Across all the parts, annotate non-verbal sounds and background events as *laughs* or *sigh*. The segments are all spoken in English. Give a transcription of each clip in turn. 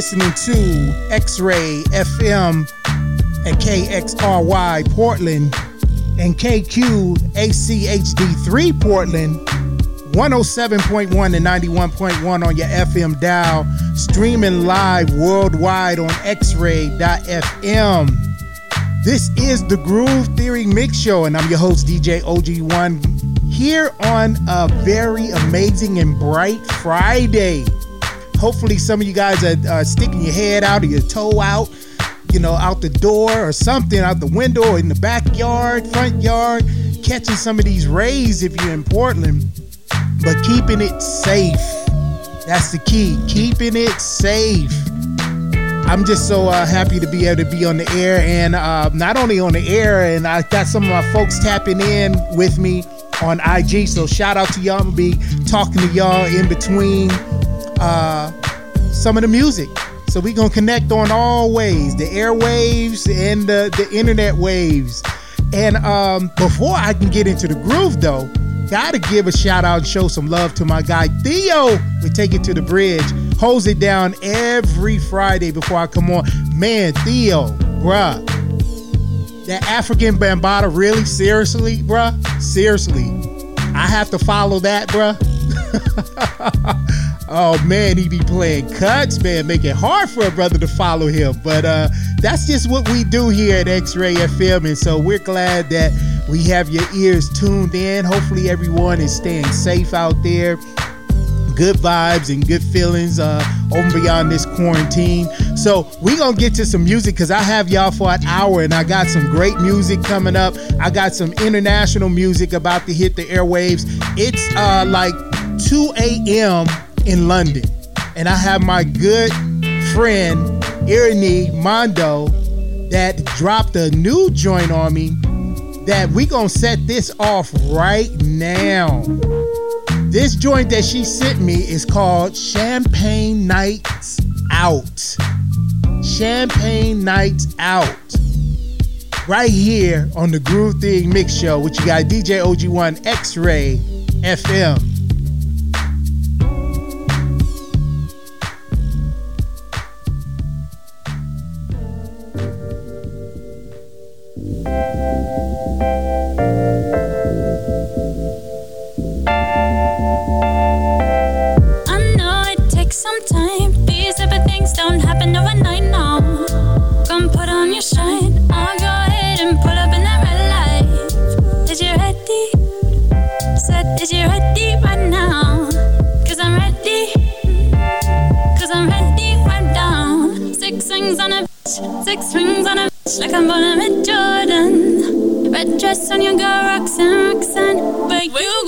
Listening to X Ray FM at KXRY Portland and KQ ACHD3 Portland, 107.1 and 91.1 on your FM dial, streaming live worldwide on xray.fm. This is the Groove Theory Mix Show, and I'm your host, DJ OG1, here on a very amazing and bright Friday. Hopefully, some of you guys are uh, sticking your head out or your toe out, you know, out the door or something, out the window or in the backyard, front yard, catching some of these rays if you're in Portland, but keeping it safe. That's the key, keeping it safe. I'm just so uh, happy to be able to be on the air and uh, not only on the air, and I got some of my folks tapping in with me on IG. So shout out to y'all. I'm gonna be talking to y'all in between uh, some of the music. So we gonna connect on all ways, the airwaves and the, the internet waves. And um, before I can get into the groove though, gotta give a shout out and show some love to my guy Theo. We take it to the bridge, holds it down every Friday before I come on. Man, Theo, bruh. That Afrika Bambaataa, really? Seriously, bruh? Seriously. I have to follow that, bruh. *laughs* oh man, he be playing cuts, man, make it hard for a brother to follow him. But uh, that's just what we do here at X-Ray FM, and so we're glad that we have your ears tuned in. Hopefully, everyone is staying safe out there. Good vibes and good feelings uh, over beyond this quarantine. So we gonna get to some music because I have y'all for an hour, and I got some great music coming up. I got some international music about to hit the airwaves. It's uh, like 2 a.m. in London. And I have my good friend, Irini Mando, that dropped a new joint on me that we gonna set this off right now. This joint that she sent me is called Champagne Nights Out. Champagne Nights Out. Right here on the Groove Theory Mix Show, which you got DJ OG1 X Ray FM. Like I'm born with Jordan. Red dress on your girl, Roxanne, Roxanne. Where you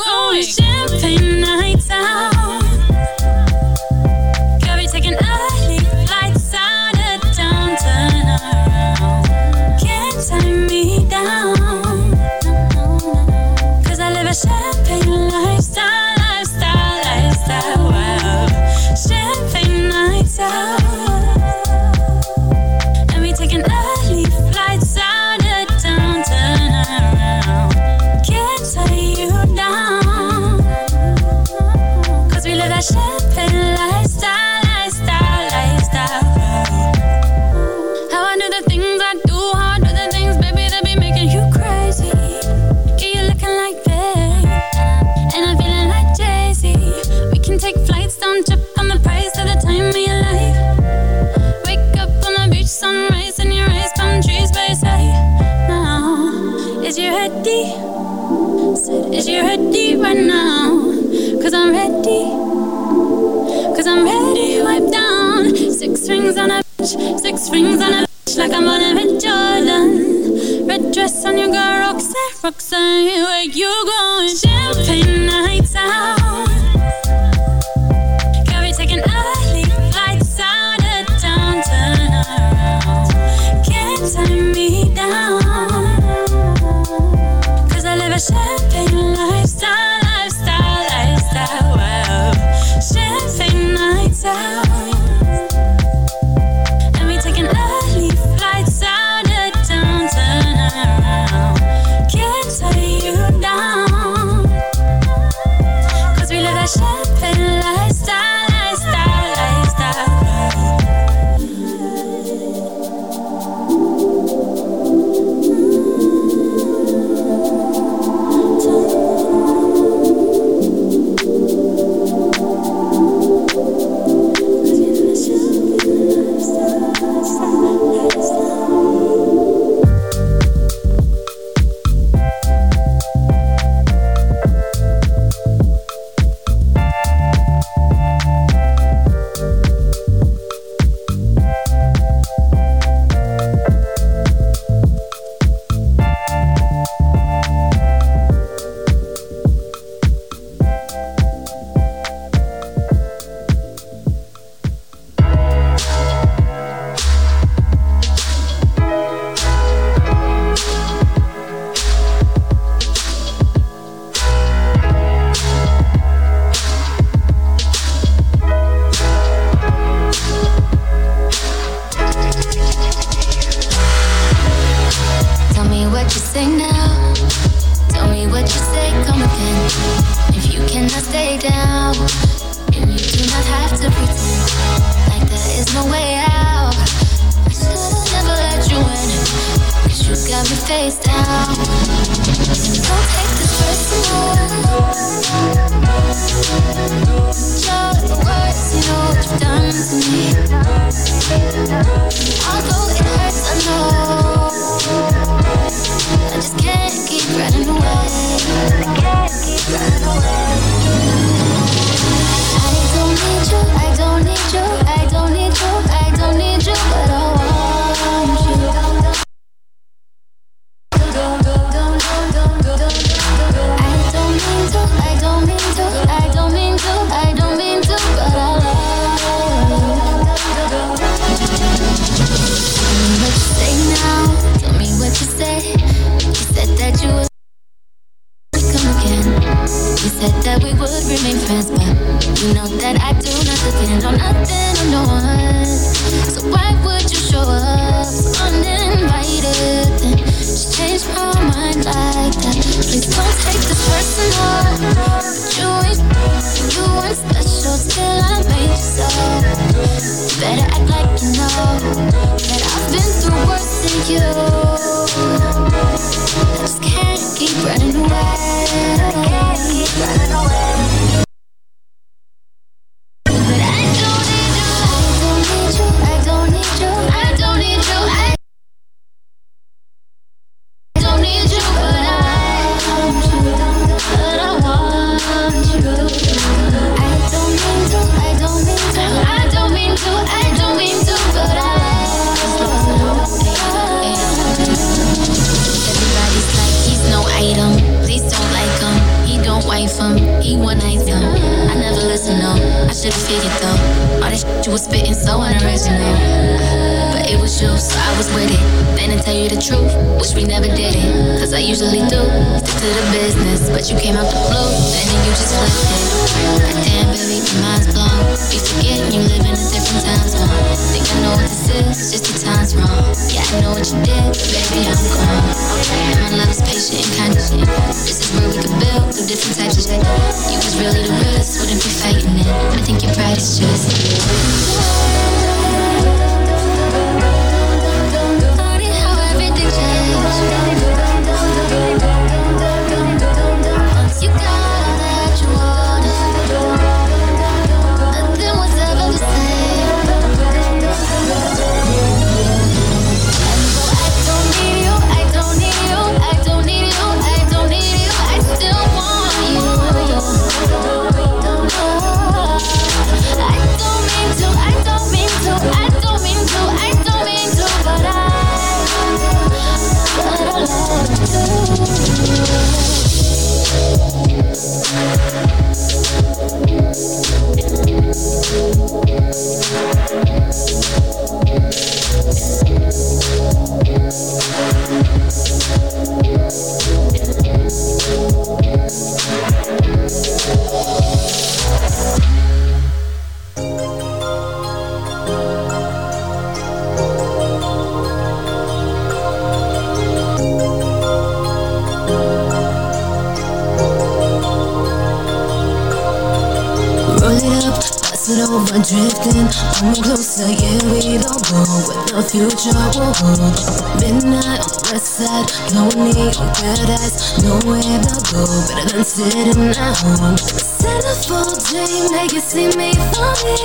at home. Centerfold dream, make you see me for me.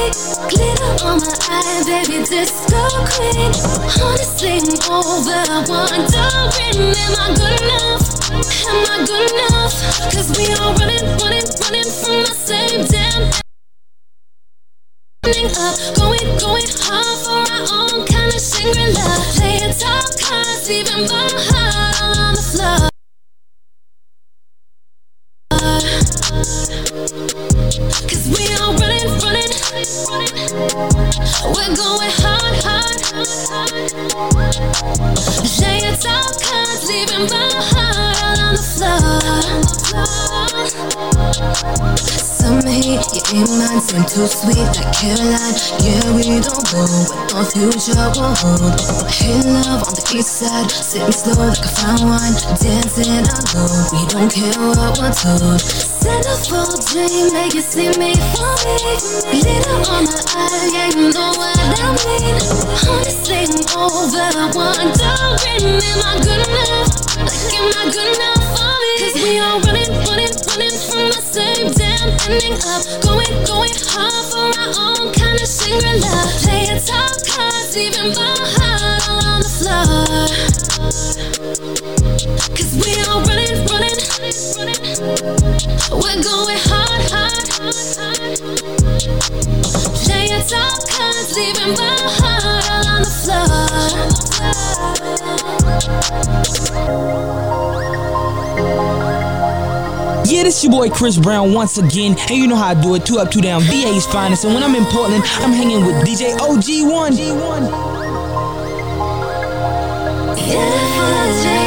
Glitter on my eye, baby, disco queen. Honestly, I'm over, wondering, am I good enough? Am I good enough? Cause we all running, running, running from the same damn up, uh, going, going hard for our own kind of Shangri-La. Playing top cards, leaving my heart We're going hard, hard, Playing top cards, leaving my heart all on the floor. Some hate, yeah, ain't mine seem too sweet like Caroline. Yeah, we don't know what the future will hold. Hey, love on the east side, sitting slow like a fine wine, dancing alone. We don't care what we're told. Centerfold dream, make you see me for me. Glitter on my eye, yeah, you know what I mean. Honestly, I'm over, wondering, am I good enough? Like, am I good enough for me? Cause we all running, running, running from the same damn ending up. Going, going hard for our own kind of Shangri-La. Playing top cards, leaving my heart on the floor. We all running, running, running. We're going hard, hard, hard. Playing top cards, leaving my heart all on the floor. Yeah, this your boy Chris Brown once again, and you know how I do it. Two up, two down, VA's finest. And when I'm in Portland, I'm hanging with DJ OG1. Yeah, leaving my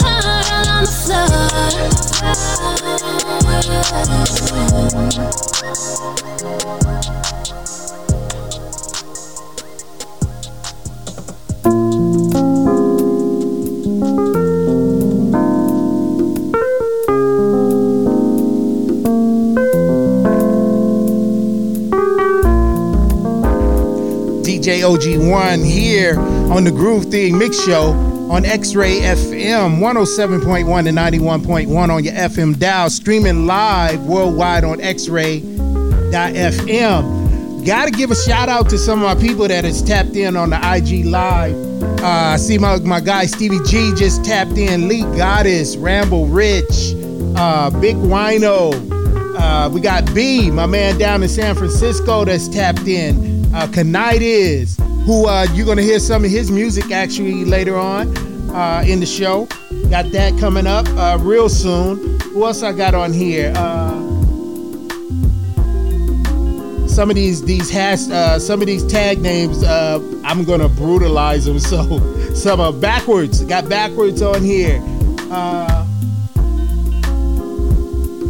DJ OG1 here on the Groove Theory Mix Show on X-Ray FM 107.1 and 91.1 on your FM dial, streaming live worldwide on X-Ray.fm. Got to give a shout out to some of my people that has tapped in on the IG live. Uh, I see my, my guy Stevie G just tapped in. Lee Goddess, Ramble Rich, uh, Big Wino. Uh, we got B, my man down in San Francisco, that's tapped in uh, Kanight who uh, you're gonna hear some of his music actually later on uh, in the show. Got that coming up uh, real soon. Who else I got on here? Uh, some of these these hash uh, some of these tag names uh, I'm gonna brutalize them. *laughs* So some are backwards. Got backwards on here.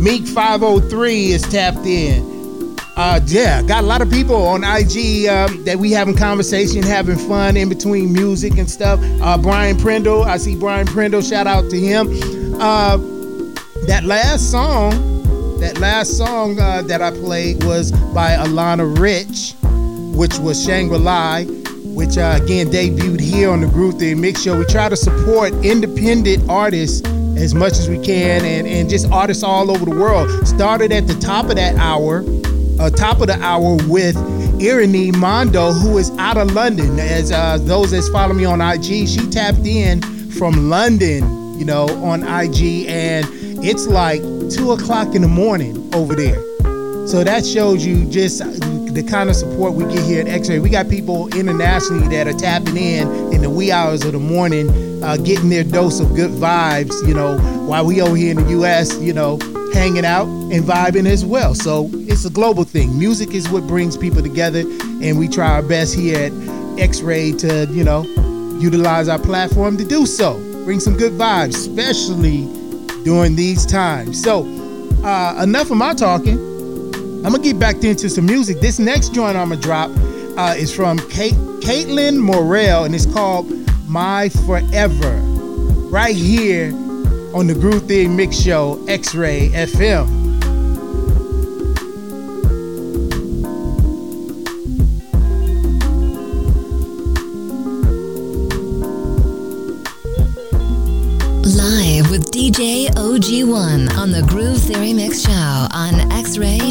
Meek 503 is tapped in. Uh, yeah, got a lot of people on IG um, that we having conversation, having fun in between music and stuff. Uh, Brian Prindle, I see Brian Prindle. Shout out to him. Uh, that last song, that last song uh, that I played was by Alana Rich, which was Shangri La, which uh, again debuted here on the Groove Theory Mix Show. We try to support independent artists as much as we can, and and just artists all over the world. Started at the top of that hour uh, top of the hour with Irini Mando, who is out of London. As uh, those that follow me on IG, she tapped in from London, you know, on IG, and it's like two o'clock in the morning over there. So that shows you just the kind of support we get here at X-Ray. We got people internationally that are tapping in in the wee hours of the morning, uh, getting their dose of good vibes. You know, while we over here in the U.S., you know, hanging out and vibing as well. So it's a global thing. Music is what brings people together, and we try our best here at X Ray to, you know, utilize our platform to do so. Bring some good vibes, especially during these times. So, uh, enough of my talking. I'm gonna get back into some music. This next joint I'm gonna drop uh, is from Kate, Kaitlyn Morell, and it's called My Forever. Right here on the Groove Theory Mix Show, X Ray FM. DJ OG1 on the Groove Theory Mix Show on xray.fm.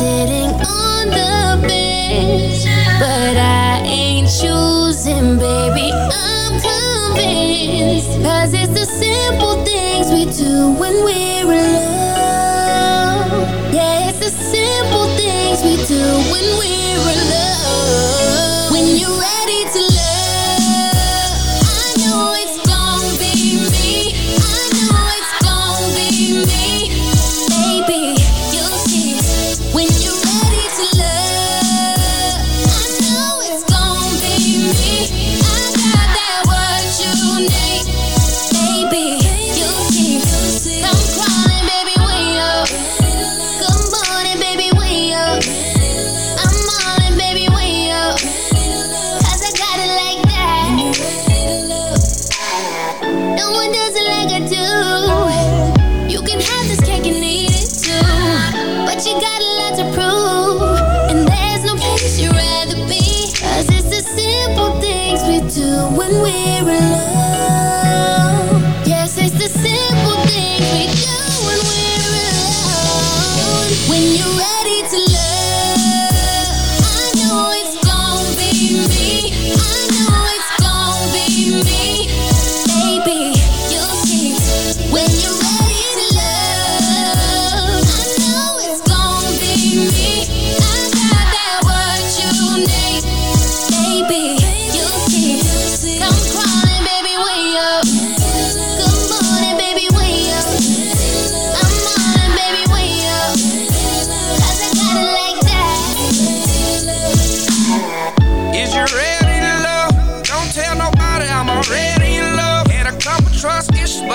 sitting on the bench, but I ain't choosing, baby. I'm convinced, cause it's the simple things we do when we're alone. Yeah, it's the simple things we do when we're alone.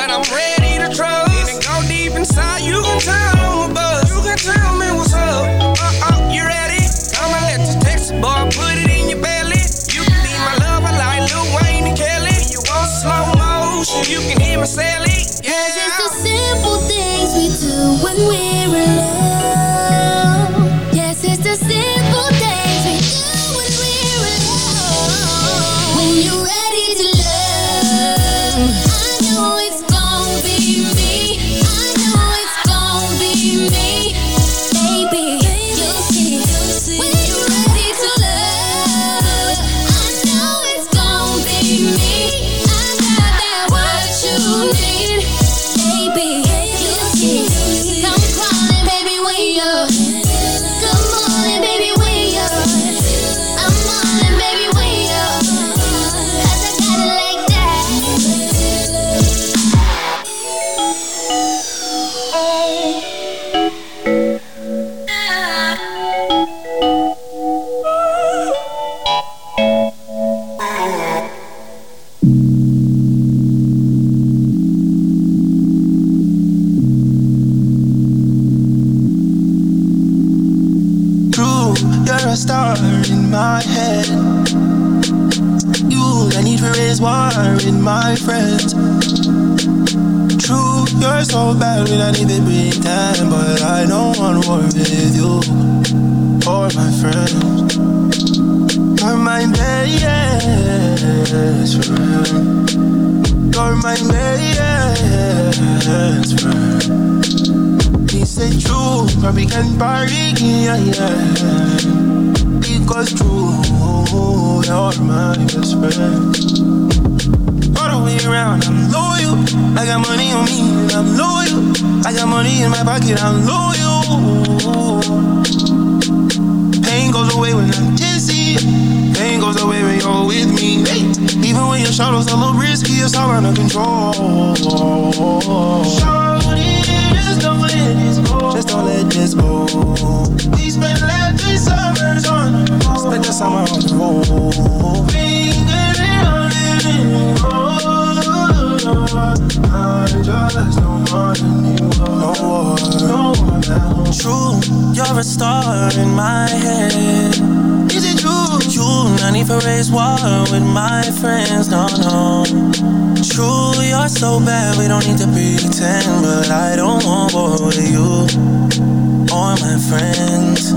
Ready Because true, you're my best friend. All the way around, I'm loyal. I got money on me, I'm loyal. I got money in my pocket, I'm loyal. Pain goes away when I'm dizzy. Pain goes away when you're with me. Even when your shadow's a little risky, it's all under control. Just don't let this go. Just don't let this go. We spent last three summers on the road. Spent the summer on the road. Fingering on it, I just don't want anymore. No more, no now. True, you're a star in my head. Is it true? True, no need for race war with my friends. No, no. True, you're so bad, we don't need to pretend. But I don't want war with you or my friends.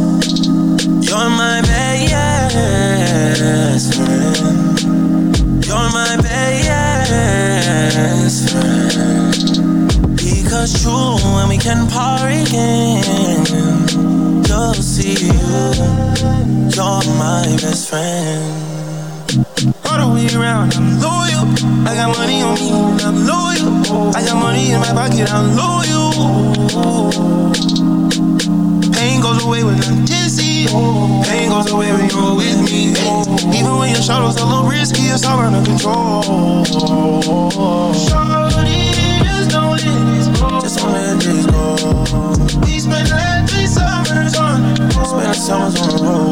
You're my best friend. You're my best friend. Because true, when we can party again, you'll see you. You're my best friend. Way around, I'm loyal. I got money on me, I'm loyal. I got money in my pocket, I'm loyal. Pain goes away when I'm dizzy. Pain goes away when you're with me. Even when your shadow's a little risky, it's all under control. Just don't let this go. Just go. We last three summers on the road. Spent summers on the road.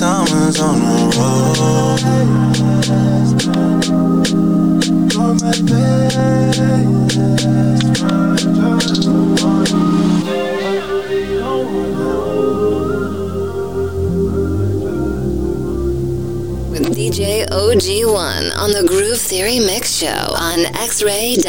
Summers on the road. On the Groove Theory Mix Show on xray.fm.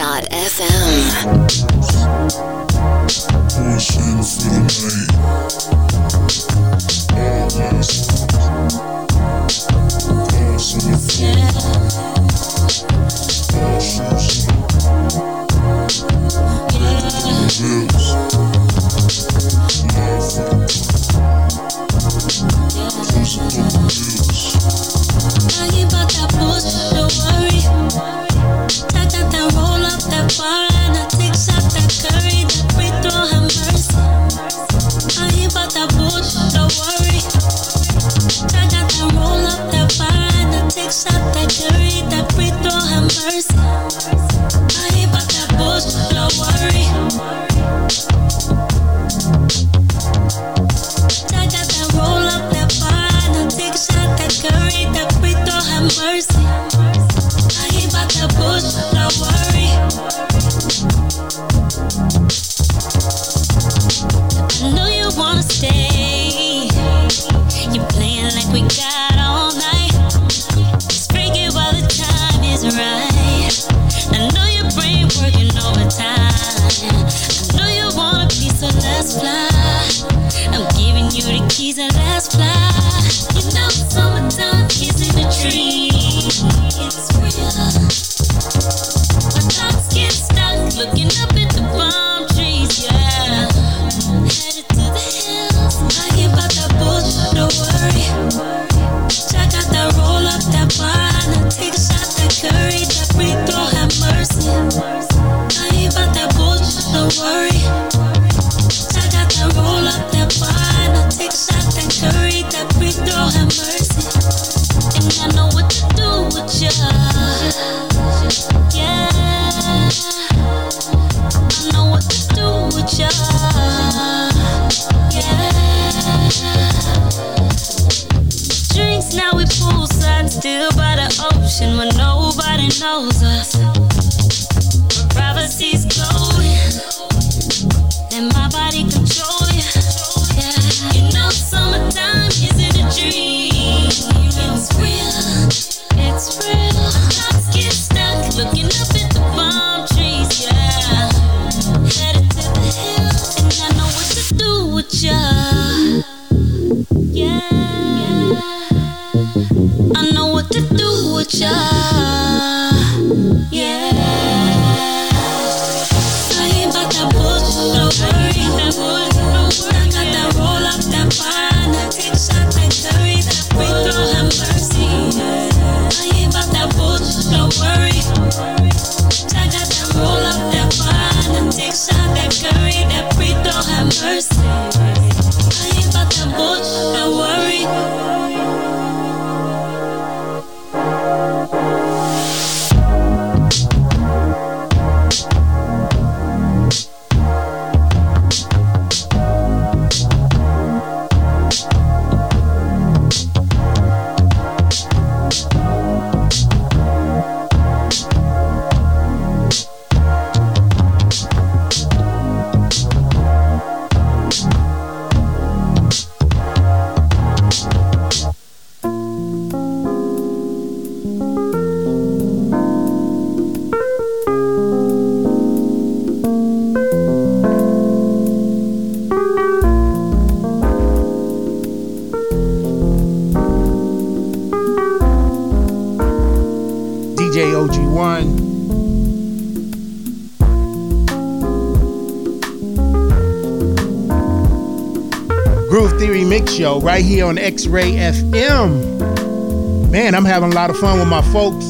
Show right here on X Ray FM. Man, I'm having a lot of fun with my folks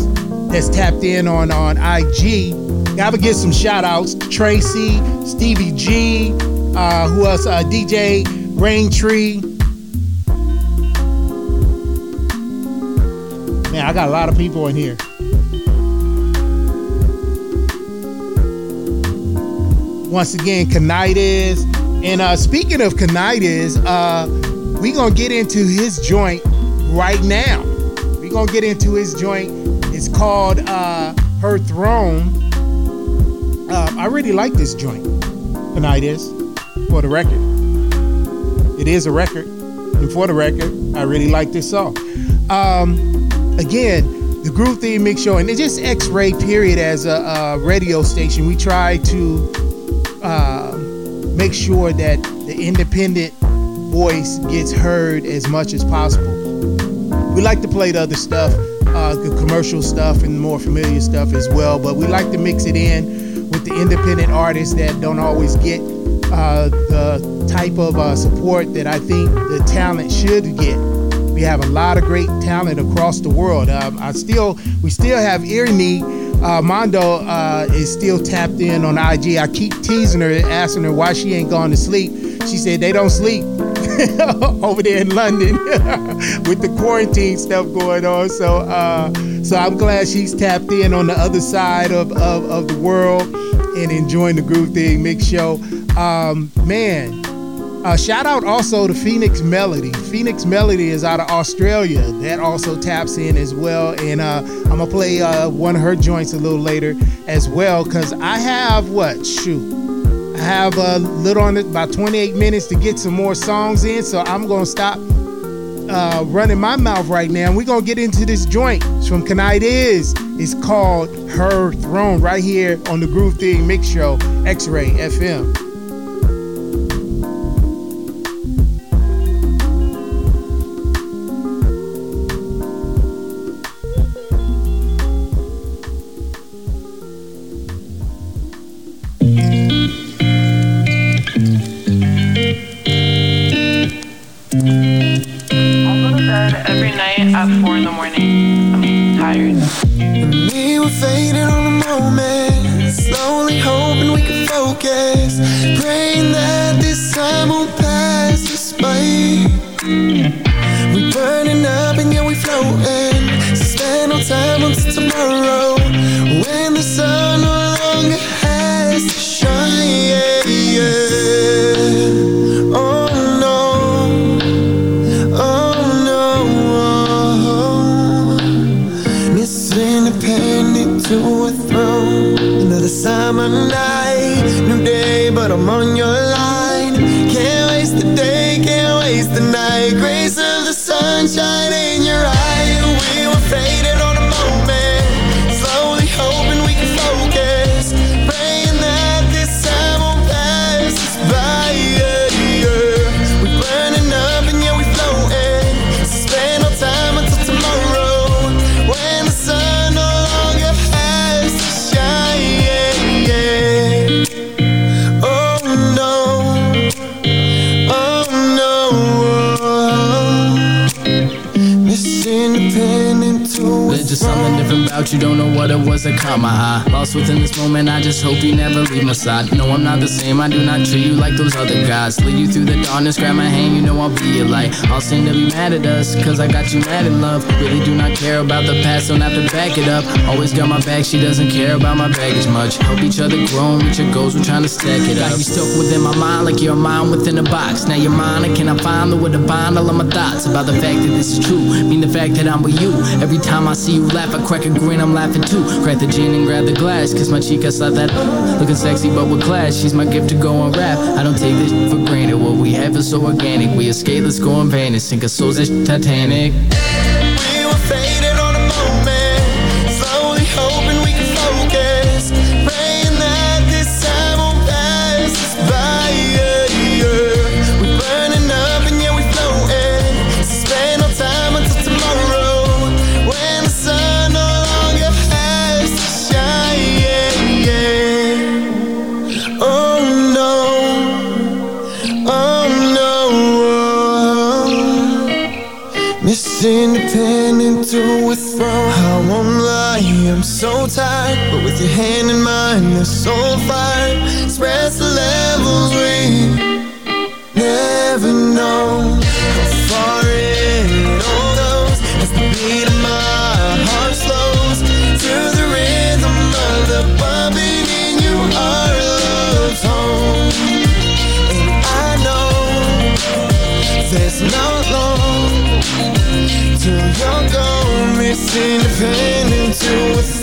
that's tapped in on, on IG. Gotta get some shout outs Tracy, Stevie G, uh, who else? Uh, DJ Raintree. Man, I got a lot of people in here. once again Kanide-is. And uh, speaking of Kanide-is, uh, we gonna get into his joint right now. we gonna get into his joint. It's called uh, Her Throne. Uh, I really like this joint, Kanide-is, for the record. It is a record. And for the record, I really like this song. Um, again, the Groove Theory Mix Show, and it's just X-Ray period as a, a radio station. We try to uh, make sure that the independent voice gets heard as much as possible. We like to play the other stuff, uh, the commercial stuff and more familiar stuff as well, but we like to mix it in with the independent artists that don't always get uh, the type of uh, support that I think the talent should get. We have a lot of great talent across the world. Um, I still, we still have Irini uh, Mando uh, is still tapped in on IG. I keep teasing her, asking her why she ain't gone to sleep. She said they don't sleep *laughs* over there in London *laughs* with the quarantine stuff going on. So, uh, so I'm glad she's tapped in on the other side of, of, of the world and enjoying the Groove Theory Mix Show. Um, man, uh, shout out also to Phoenix Melody. Phoenix Melody is out of Australia. That also taps in as well. And uh, I'm gonna play uh, one of her joints a little later as well because I have what? Shoot, have a little on it, about 28 minutes to get some more songs in. So I'm gonna stop uh, running my mouth right now. We're gonna get into this joint it's from Kanide-is. It's called Her Throne right here on the Groove Theory Mix Show, X-Ray FM. Tomorrow, was a my eye. Lost within this moment, I just hope you never leave my side. No, I'm not the same, I do not treat you like those other guys. Lead you through the darkness, grab my hand, you know I'll be your light. All seem to be mad at us, cause I got you mad in love. Really do not care about the past, don't have to back it up. Always got my back, she doesn't care about my baggage much. Help each other grow and reach your goals, we're trying to stack it up. Got you stuck within my mind like you're a mind within a box. Now you're mine, I find the way to bind all of my thoughts about the fact that this is true? Mean the fact that I'm with you. Every time I see you laugh, I crack a grin, I'm laughing too. Crack the gin and grab the glass, kiss my cheek, I slap that. Looking sexy but with class, she's my gift to go on rap. I don't take this for granted, what we have is so organic. We escape, let's go and vanish, sink our souls as Titanic. Tired. But with your hand in mine, there's so fire. Express the levels we never know. How far it goes as the beat of my heart slows to the rhythm of the your heart love's home. And I know there's not long till you're gone, Miss Independent to a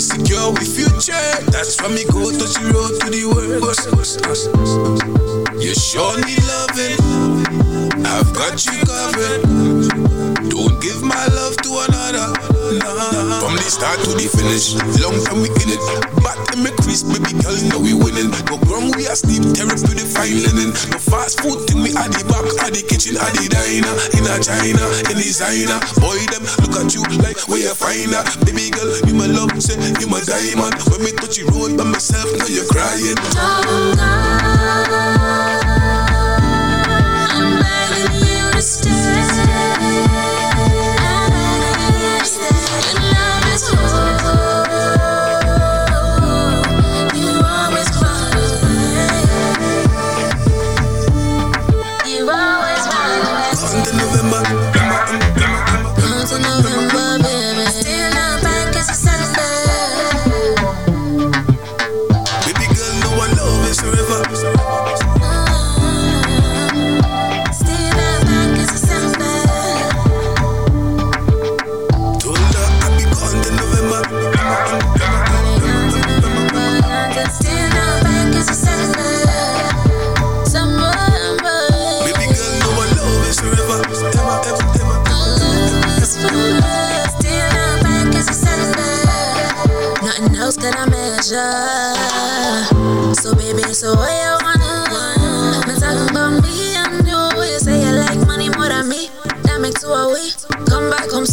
Me secure with future. That's why me go touch the road to the world. You sure need loving. I've got you covered. Don't give my From the start to the finish, long time we in it. Back in me crease, baby girl, know we winning. No ground we asleep, therapy the fine linen. No fast food thing, we at the back, at the kitchen, at the diner, in a China, in designer. Boy, them look at you like we you find her. Baby girl, you my love, say you my diamond. When me touch the road by myself, now you're crying.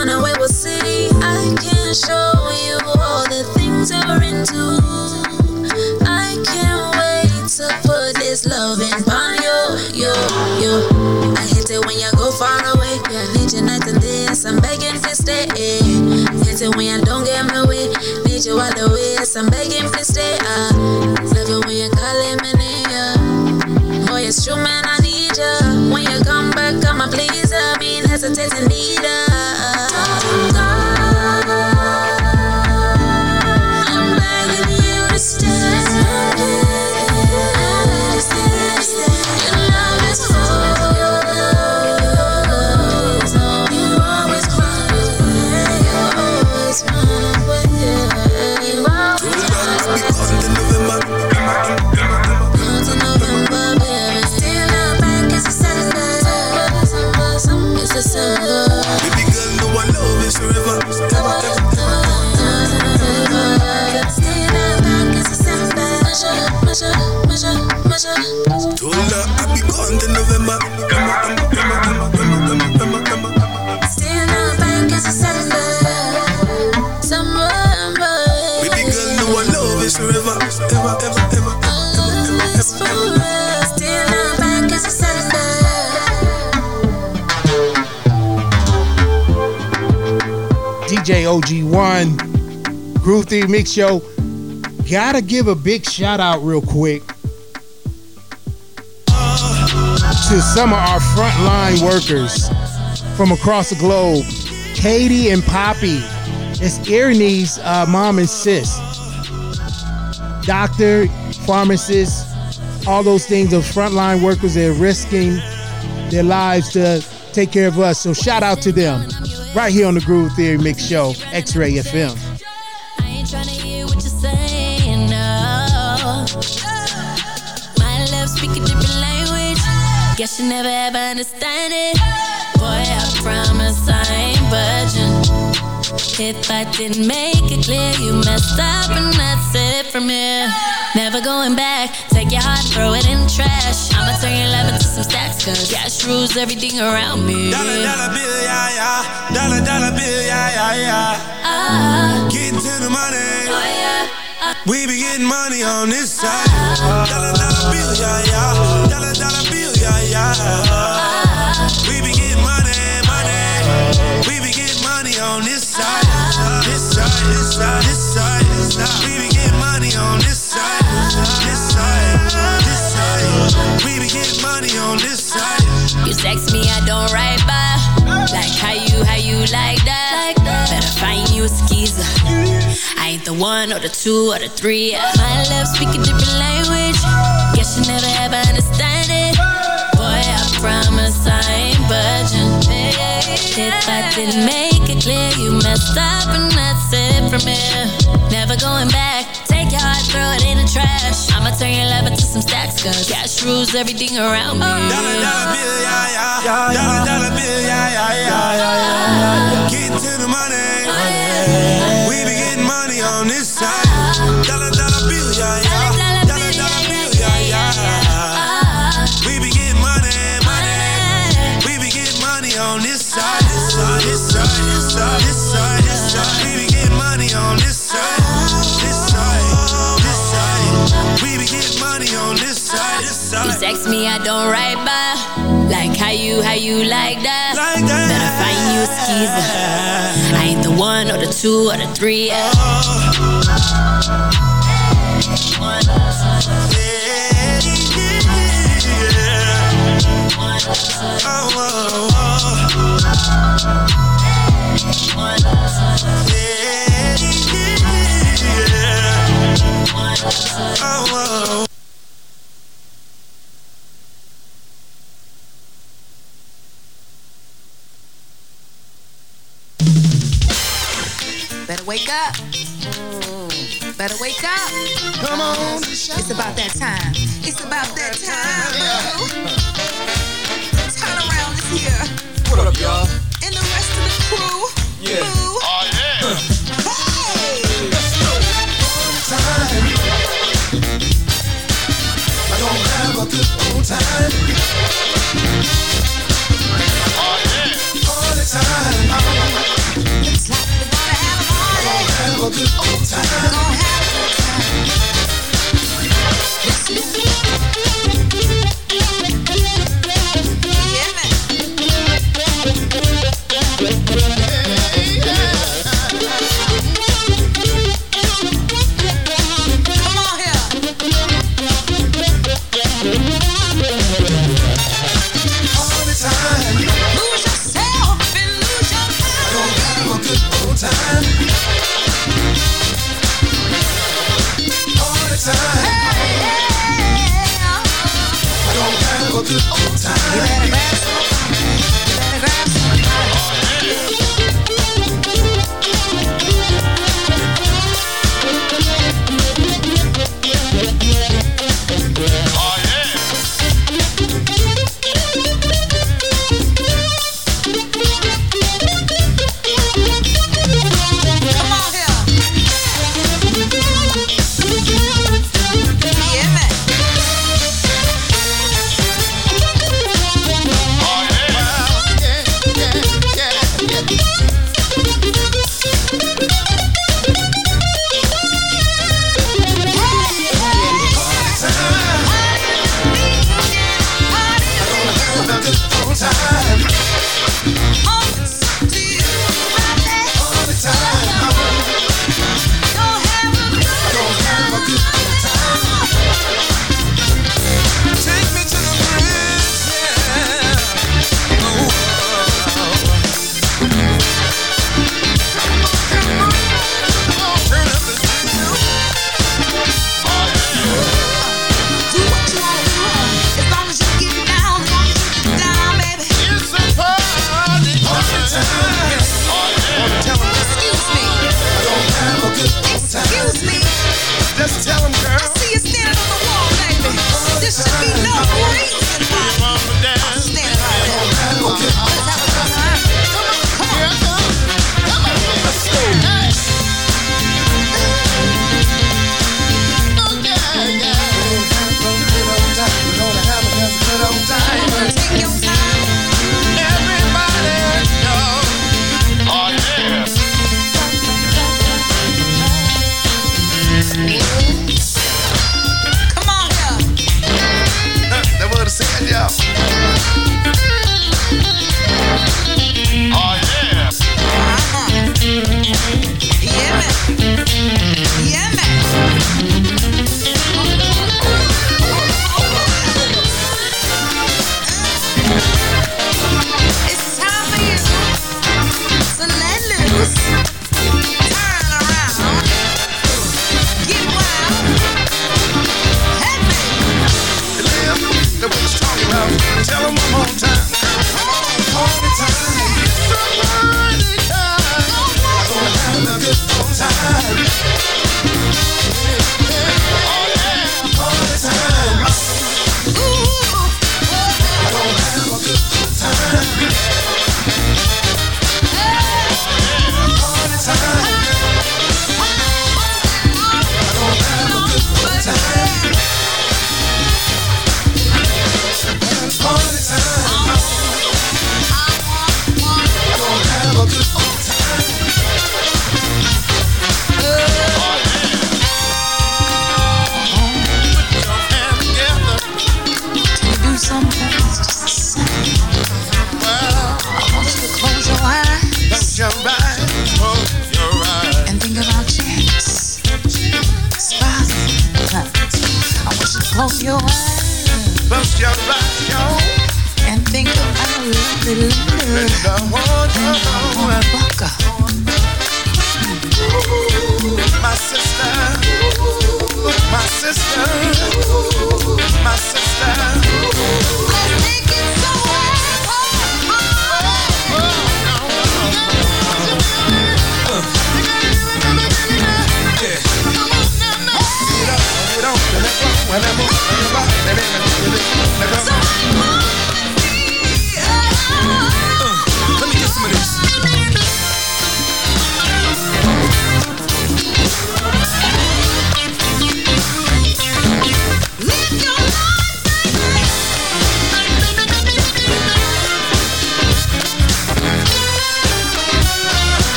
Soon and we will see. I can show you all the things you're into. I can't wait to put this love in on you, you, you. I hate it when you go far away. i Need you night and day, yes, I'm begging to stay. Hate it when you don't get my way. Need you all the way. Yes, I'm begging OG1 Groove Theory Mix Show. Gotta give a big shout out real quick to some of our frontline workers from across the globe. Katie and Poppy. It's Irini's uh, mom and sis. Doctor, pharmacist, all those things of frontline workers that are risking their lives to take care of us. So shout out to them right here on the Groove Theory Mix Show, X Ray FM. Never ever understand it. Boy, I promise I ain't budging. If I didn't make it clear, you messed up, and that's it from here. Never going back. Take your heart, throw it in the trash. I'ma turn your love into some stacks, cause cash rules everything around me. Dollar, dollar bill, yeah, yeah. Dollar, dollar bill, yeah, yeah, yeah. Ah, Getting to the money. oh yeah. We be getting money on this side. Dollar, dollar bill, yeah, yeah. Dollar, dollar bill, yeah. We be getting money, money. We be getting money on this side. This side, this side, this side, this side. We be getting money on this side. This side, this side. We be getting money on this side. You text me, I don't write back. Like how you, how you like that. Better find you a skeezer. I ain't the one or the two or the three. My lips speak a different language. Guess you never ever understand promise I ain't budging. If I didn't make it clear, you messed up and that's it from here. Never going back. Take your heart, throw it in the trash. I'ma turn your love into some stacks, cause cash rules everything around me. Dollar, dollar bill, yeah, yeah. Dollar, dollar bill, yeah, yeah, yeah. yeah, yeah. Getting to the money. We be getting money on this side. Dollar, side, this side, this side. We be getting money on this side. This side, this side. We be getting money on this side. This You text me, I don't write back. Like how you, how you like that. Like that. Better find you a skeezer. I ain't the one or the two or the three. Oh, oh, oh. Better wake up. Mm. Better wake up. Come on. It's about that time. It's about that time. Turn around is here. What up, y'all? Yeah. Oh, yeah. Hey! Time. I don't have a good old time. Oh, yeah. All the time. Like we're gonna have a party. Have a good old time. Gonna have a good time.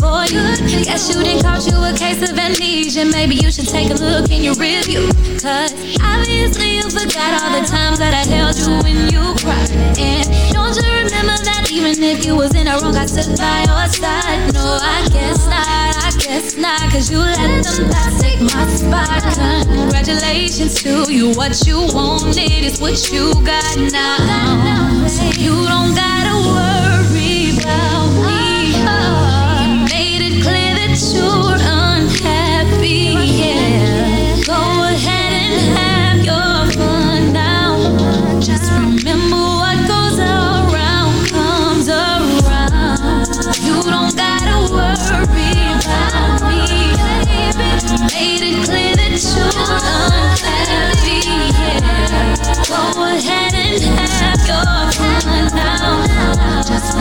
For you. Guess you didn't caught you a case of amnesia. Maybe you should take a look in your review. Cause obviously you forgot all the times that I held you when you cried. And don't you remember that even if you was in the wrong, I stood by your side? No, I guess not, I guess not. Cause you let them not take my spot. Congratulations to you. What you wanted is what you got now. So You don't gotta worry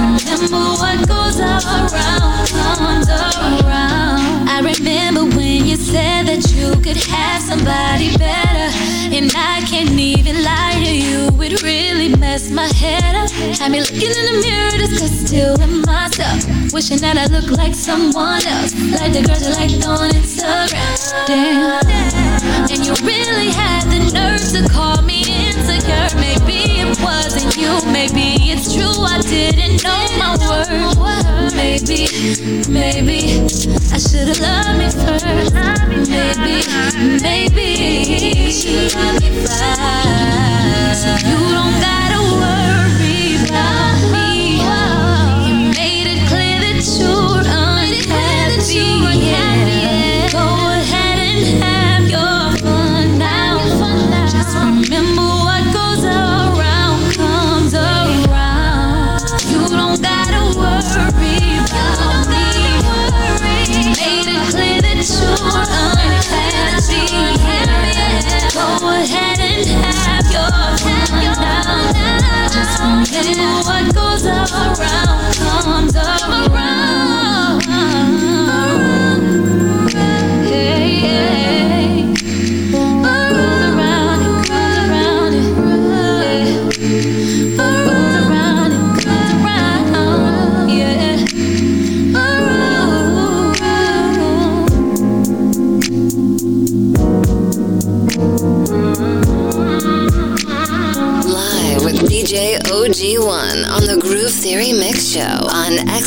remember what goes around comes around. I remember when you said that you could have somebody better. And I can't even lie to you, it really messed my head up. Had me looking in the mirror, disgusted still with myself. Wishing that I looked like someone else. Like the girls you liked on Instagram. Damn. And you really had the nerve to call maybe it's true. I didn't know my worth. Maybe, maybe I should've loved me first. Maybe, maybe. You don't gotta Just remember what goes around comes around.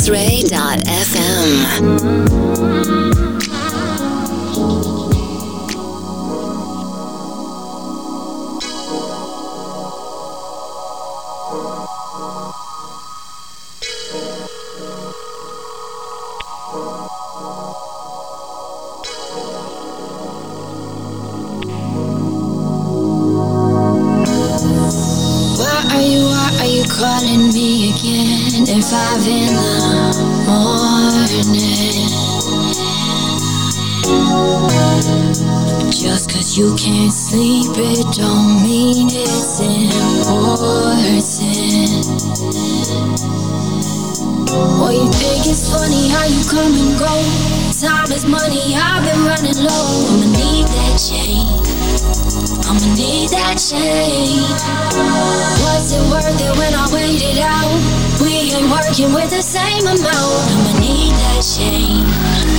xray.fm. change. Was it worth it when I waited out? We ain't working with the same amount. I'ma need that change. I'ma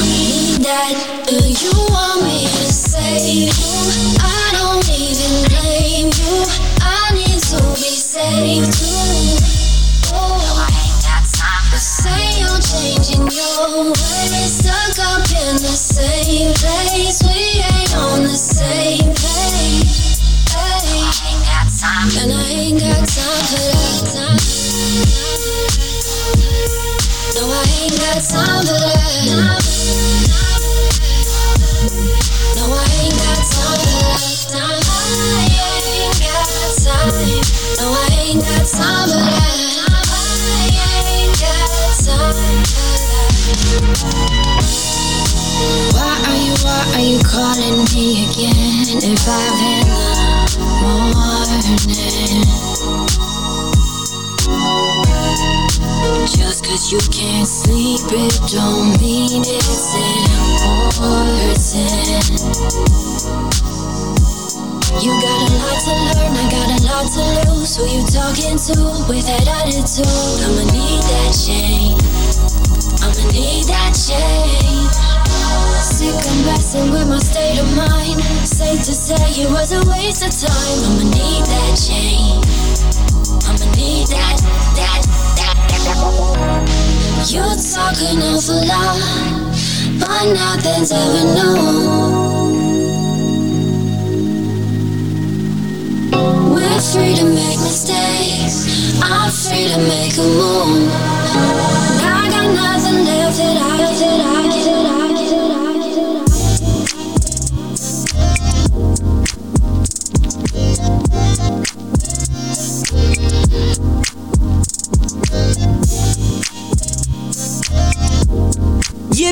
need that. Do you want me to save you? I don't even blame you. I need to be saved too. Oh, I ain't got time to say I'm changing your ways. Stuck up in the same place. We ain't Cause you can't sleep, it don't mean it's important. You got a lot to learn, I got a lot to lose. Who you talking to with that attitude? I'ma need that change. I'ma need that change. Sick, of messing with my state of mind. Safe to say it was a waste of time. I'ma need that change. I'ma need that, that that, that. You talk an awful lot, but nothing's ever known. We're free to make mistakes. I'm free to make a move. I got nothing left that I, that I, I.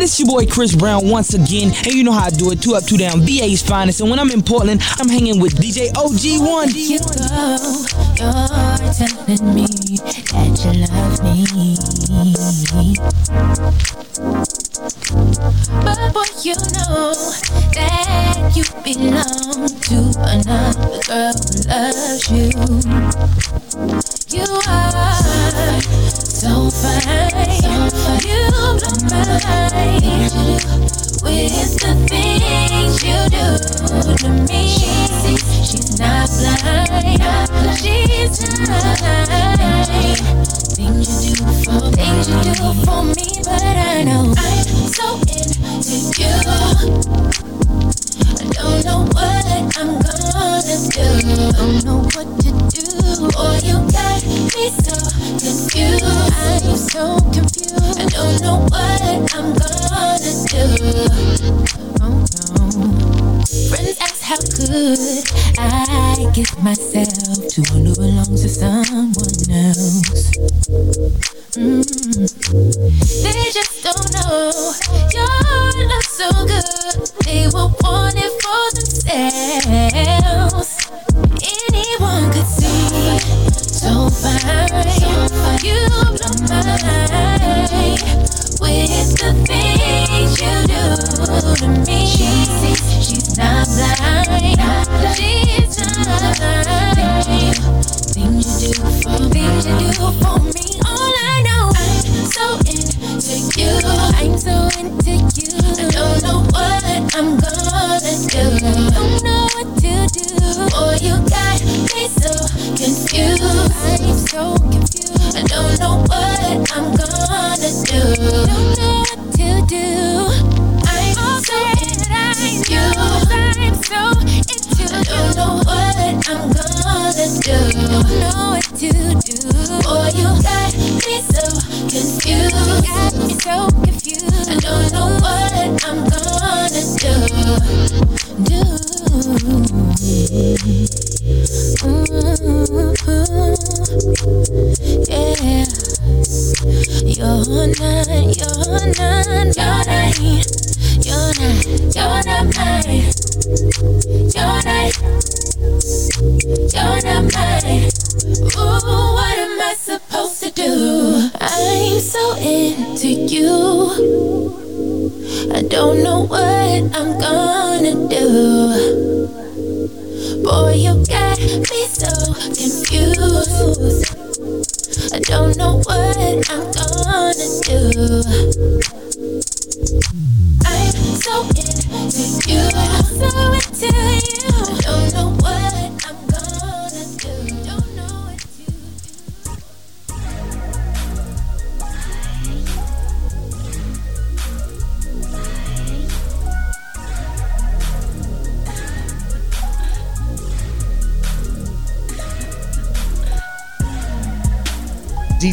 This your boy Chris Brown once again, and you know how I do it. Two up, two down, VA's finest. And when I'm in Portland, I'm hanging with DJ OG1. You you're telling me that you love me. But boy, you know that you belong to another girl who loves. You Don't know what to do. Boy, you got me so confused. I'm so confused. I don't know what I'm gonna do. Oh. Friends ask how could I myself to one who do? I'm so into you. I don't know what I'm gonna do. Boy, you got me so confused. I don't know what I'm gonna do. I'm so into you. I'm so into you.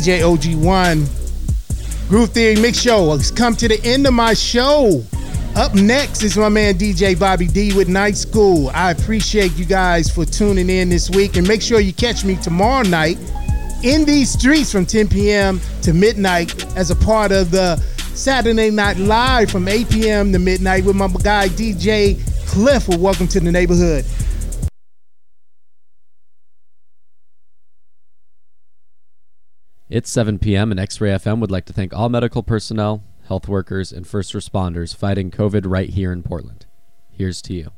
DJ OG1. Groove Theory Mix Show has come to the end of my show. Up next is my man DJ Bobby D with Night School. I appreciate you guys for tuning in this week and make sure you catch me tomorrow night in these streets from 10 p.m. to midnight as a part of the Saturday Night Live from 8 p.m. to midnight with my guy DJ Cliff with Welcome to the Neighborhood. It's 7 p.m., and X Ray FM would like to thank all medical personnel, health workers, and first responders fighting COVID right here in Portland. Here's to you.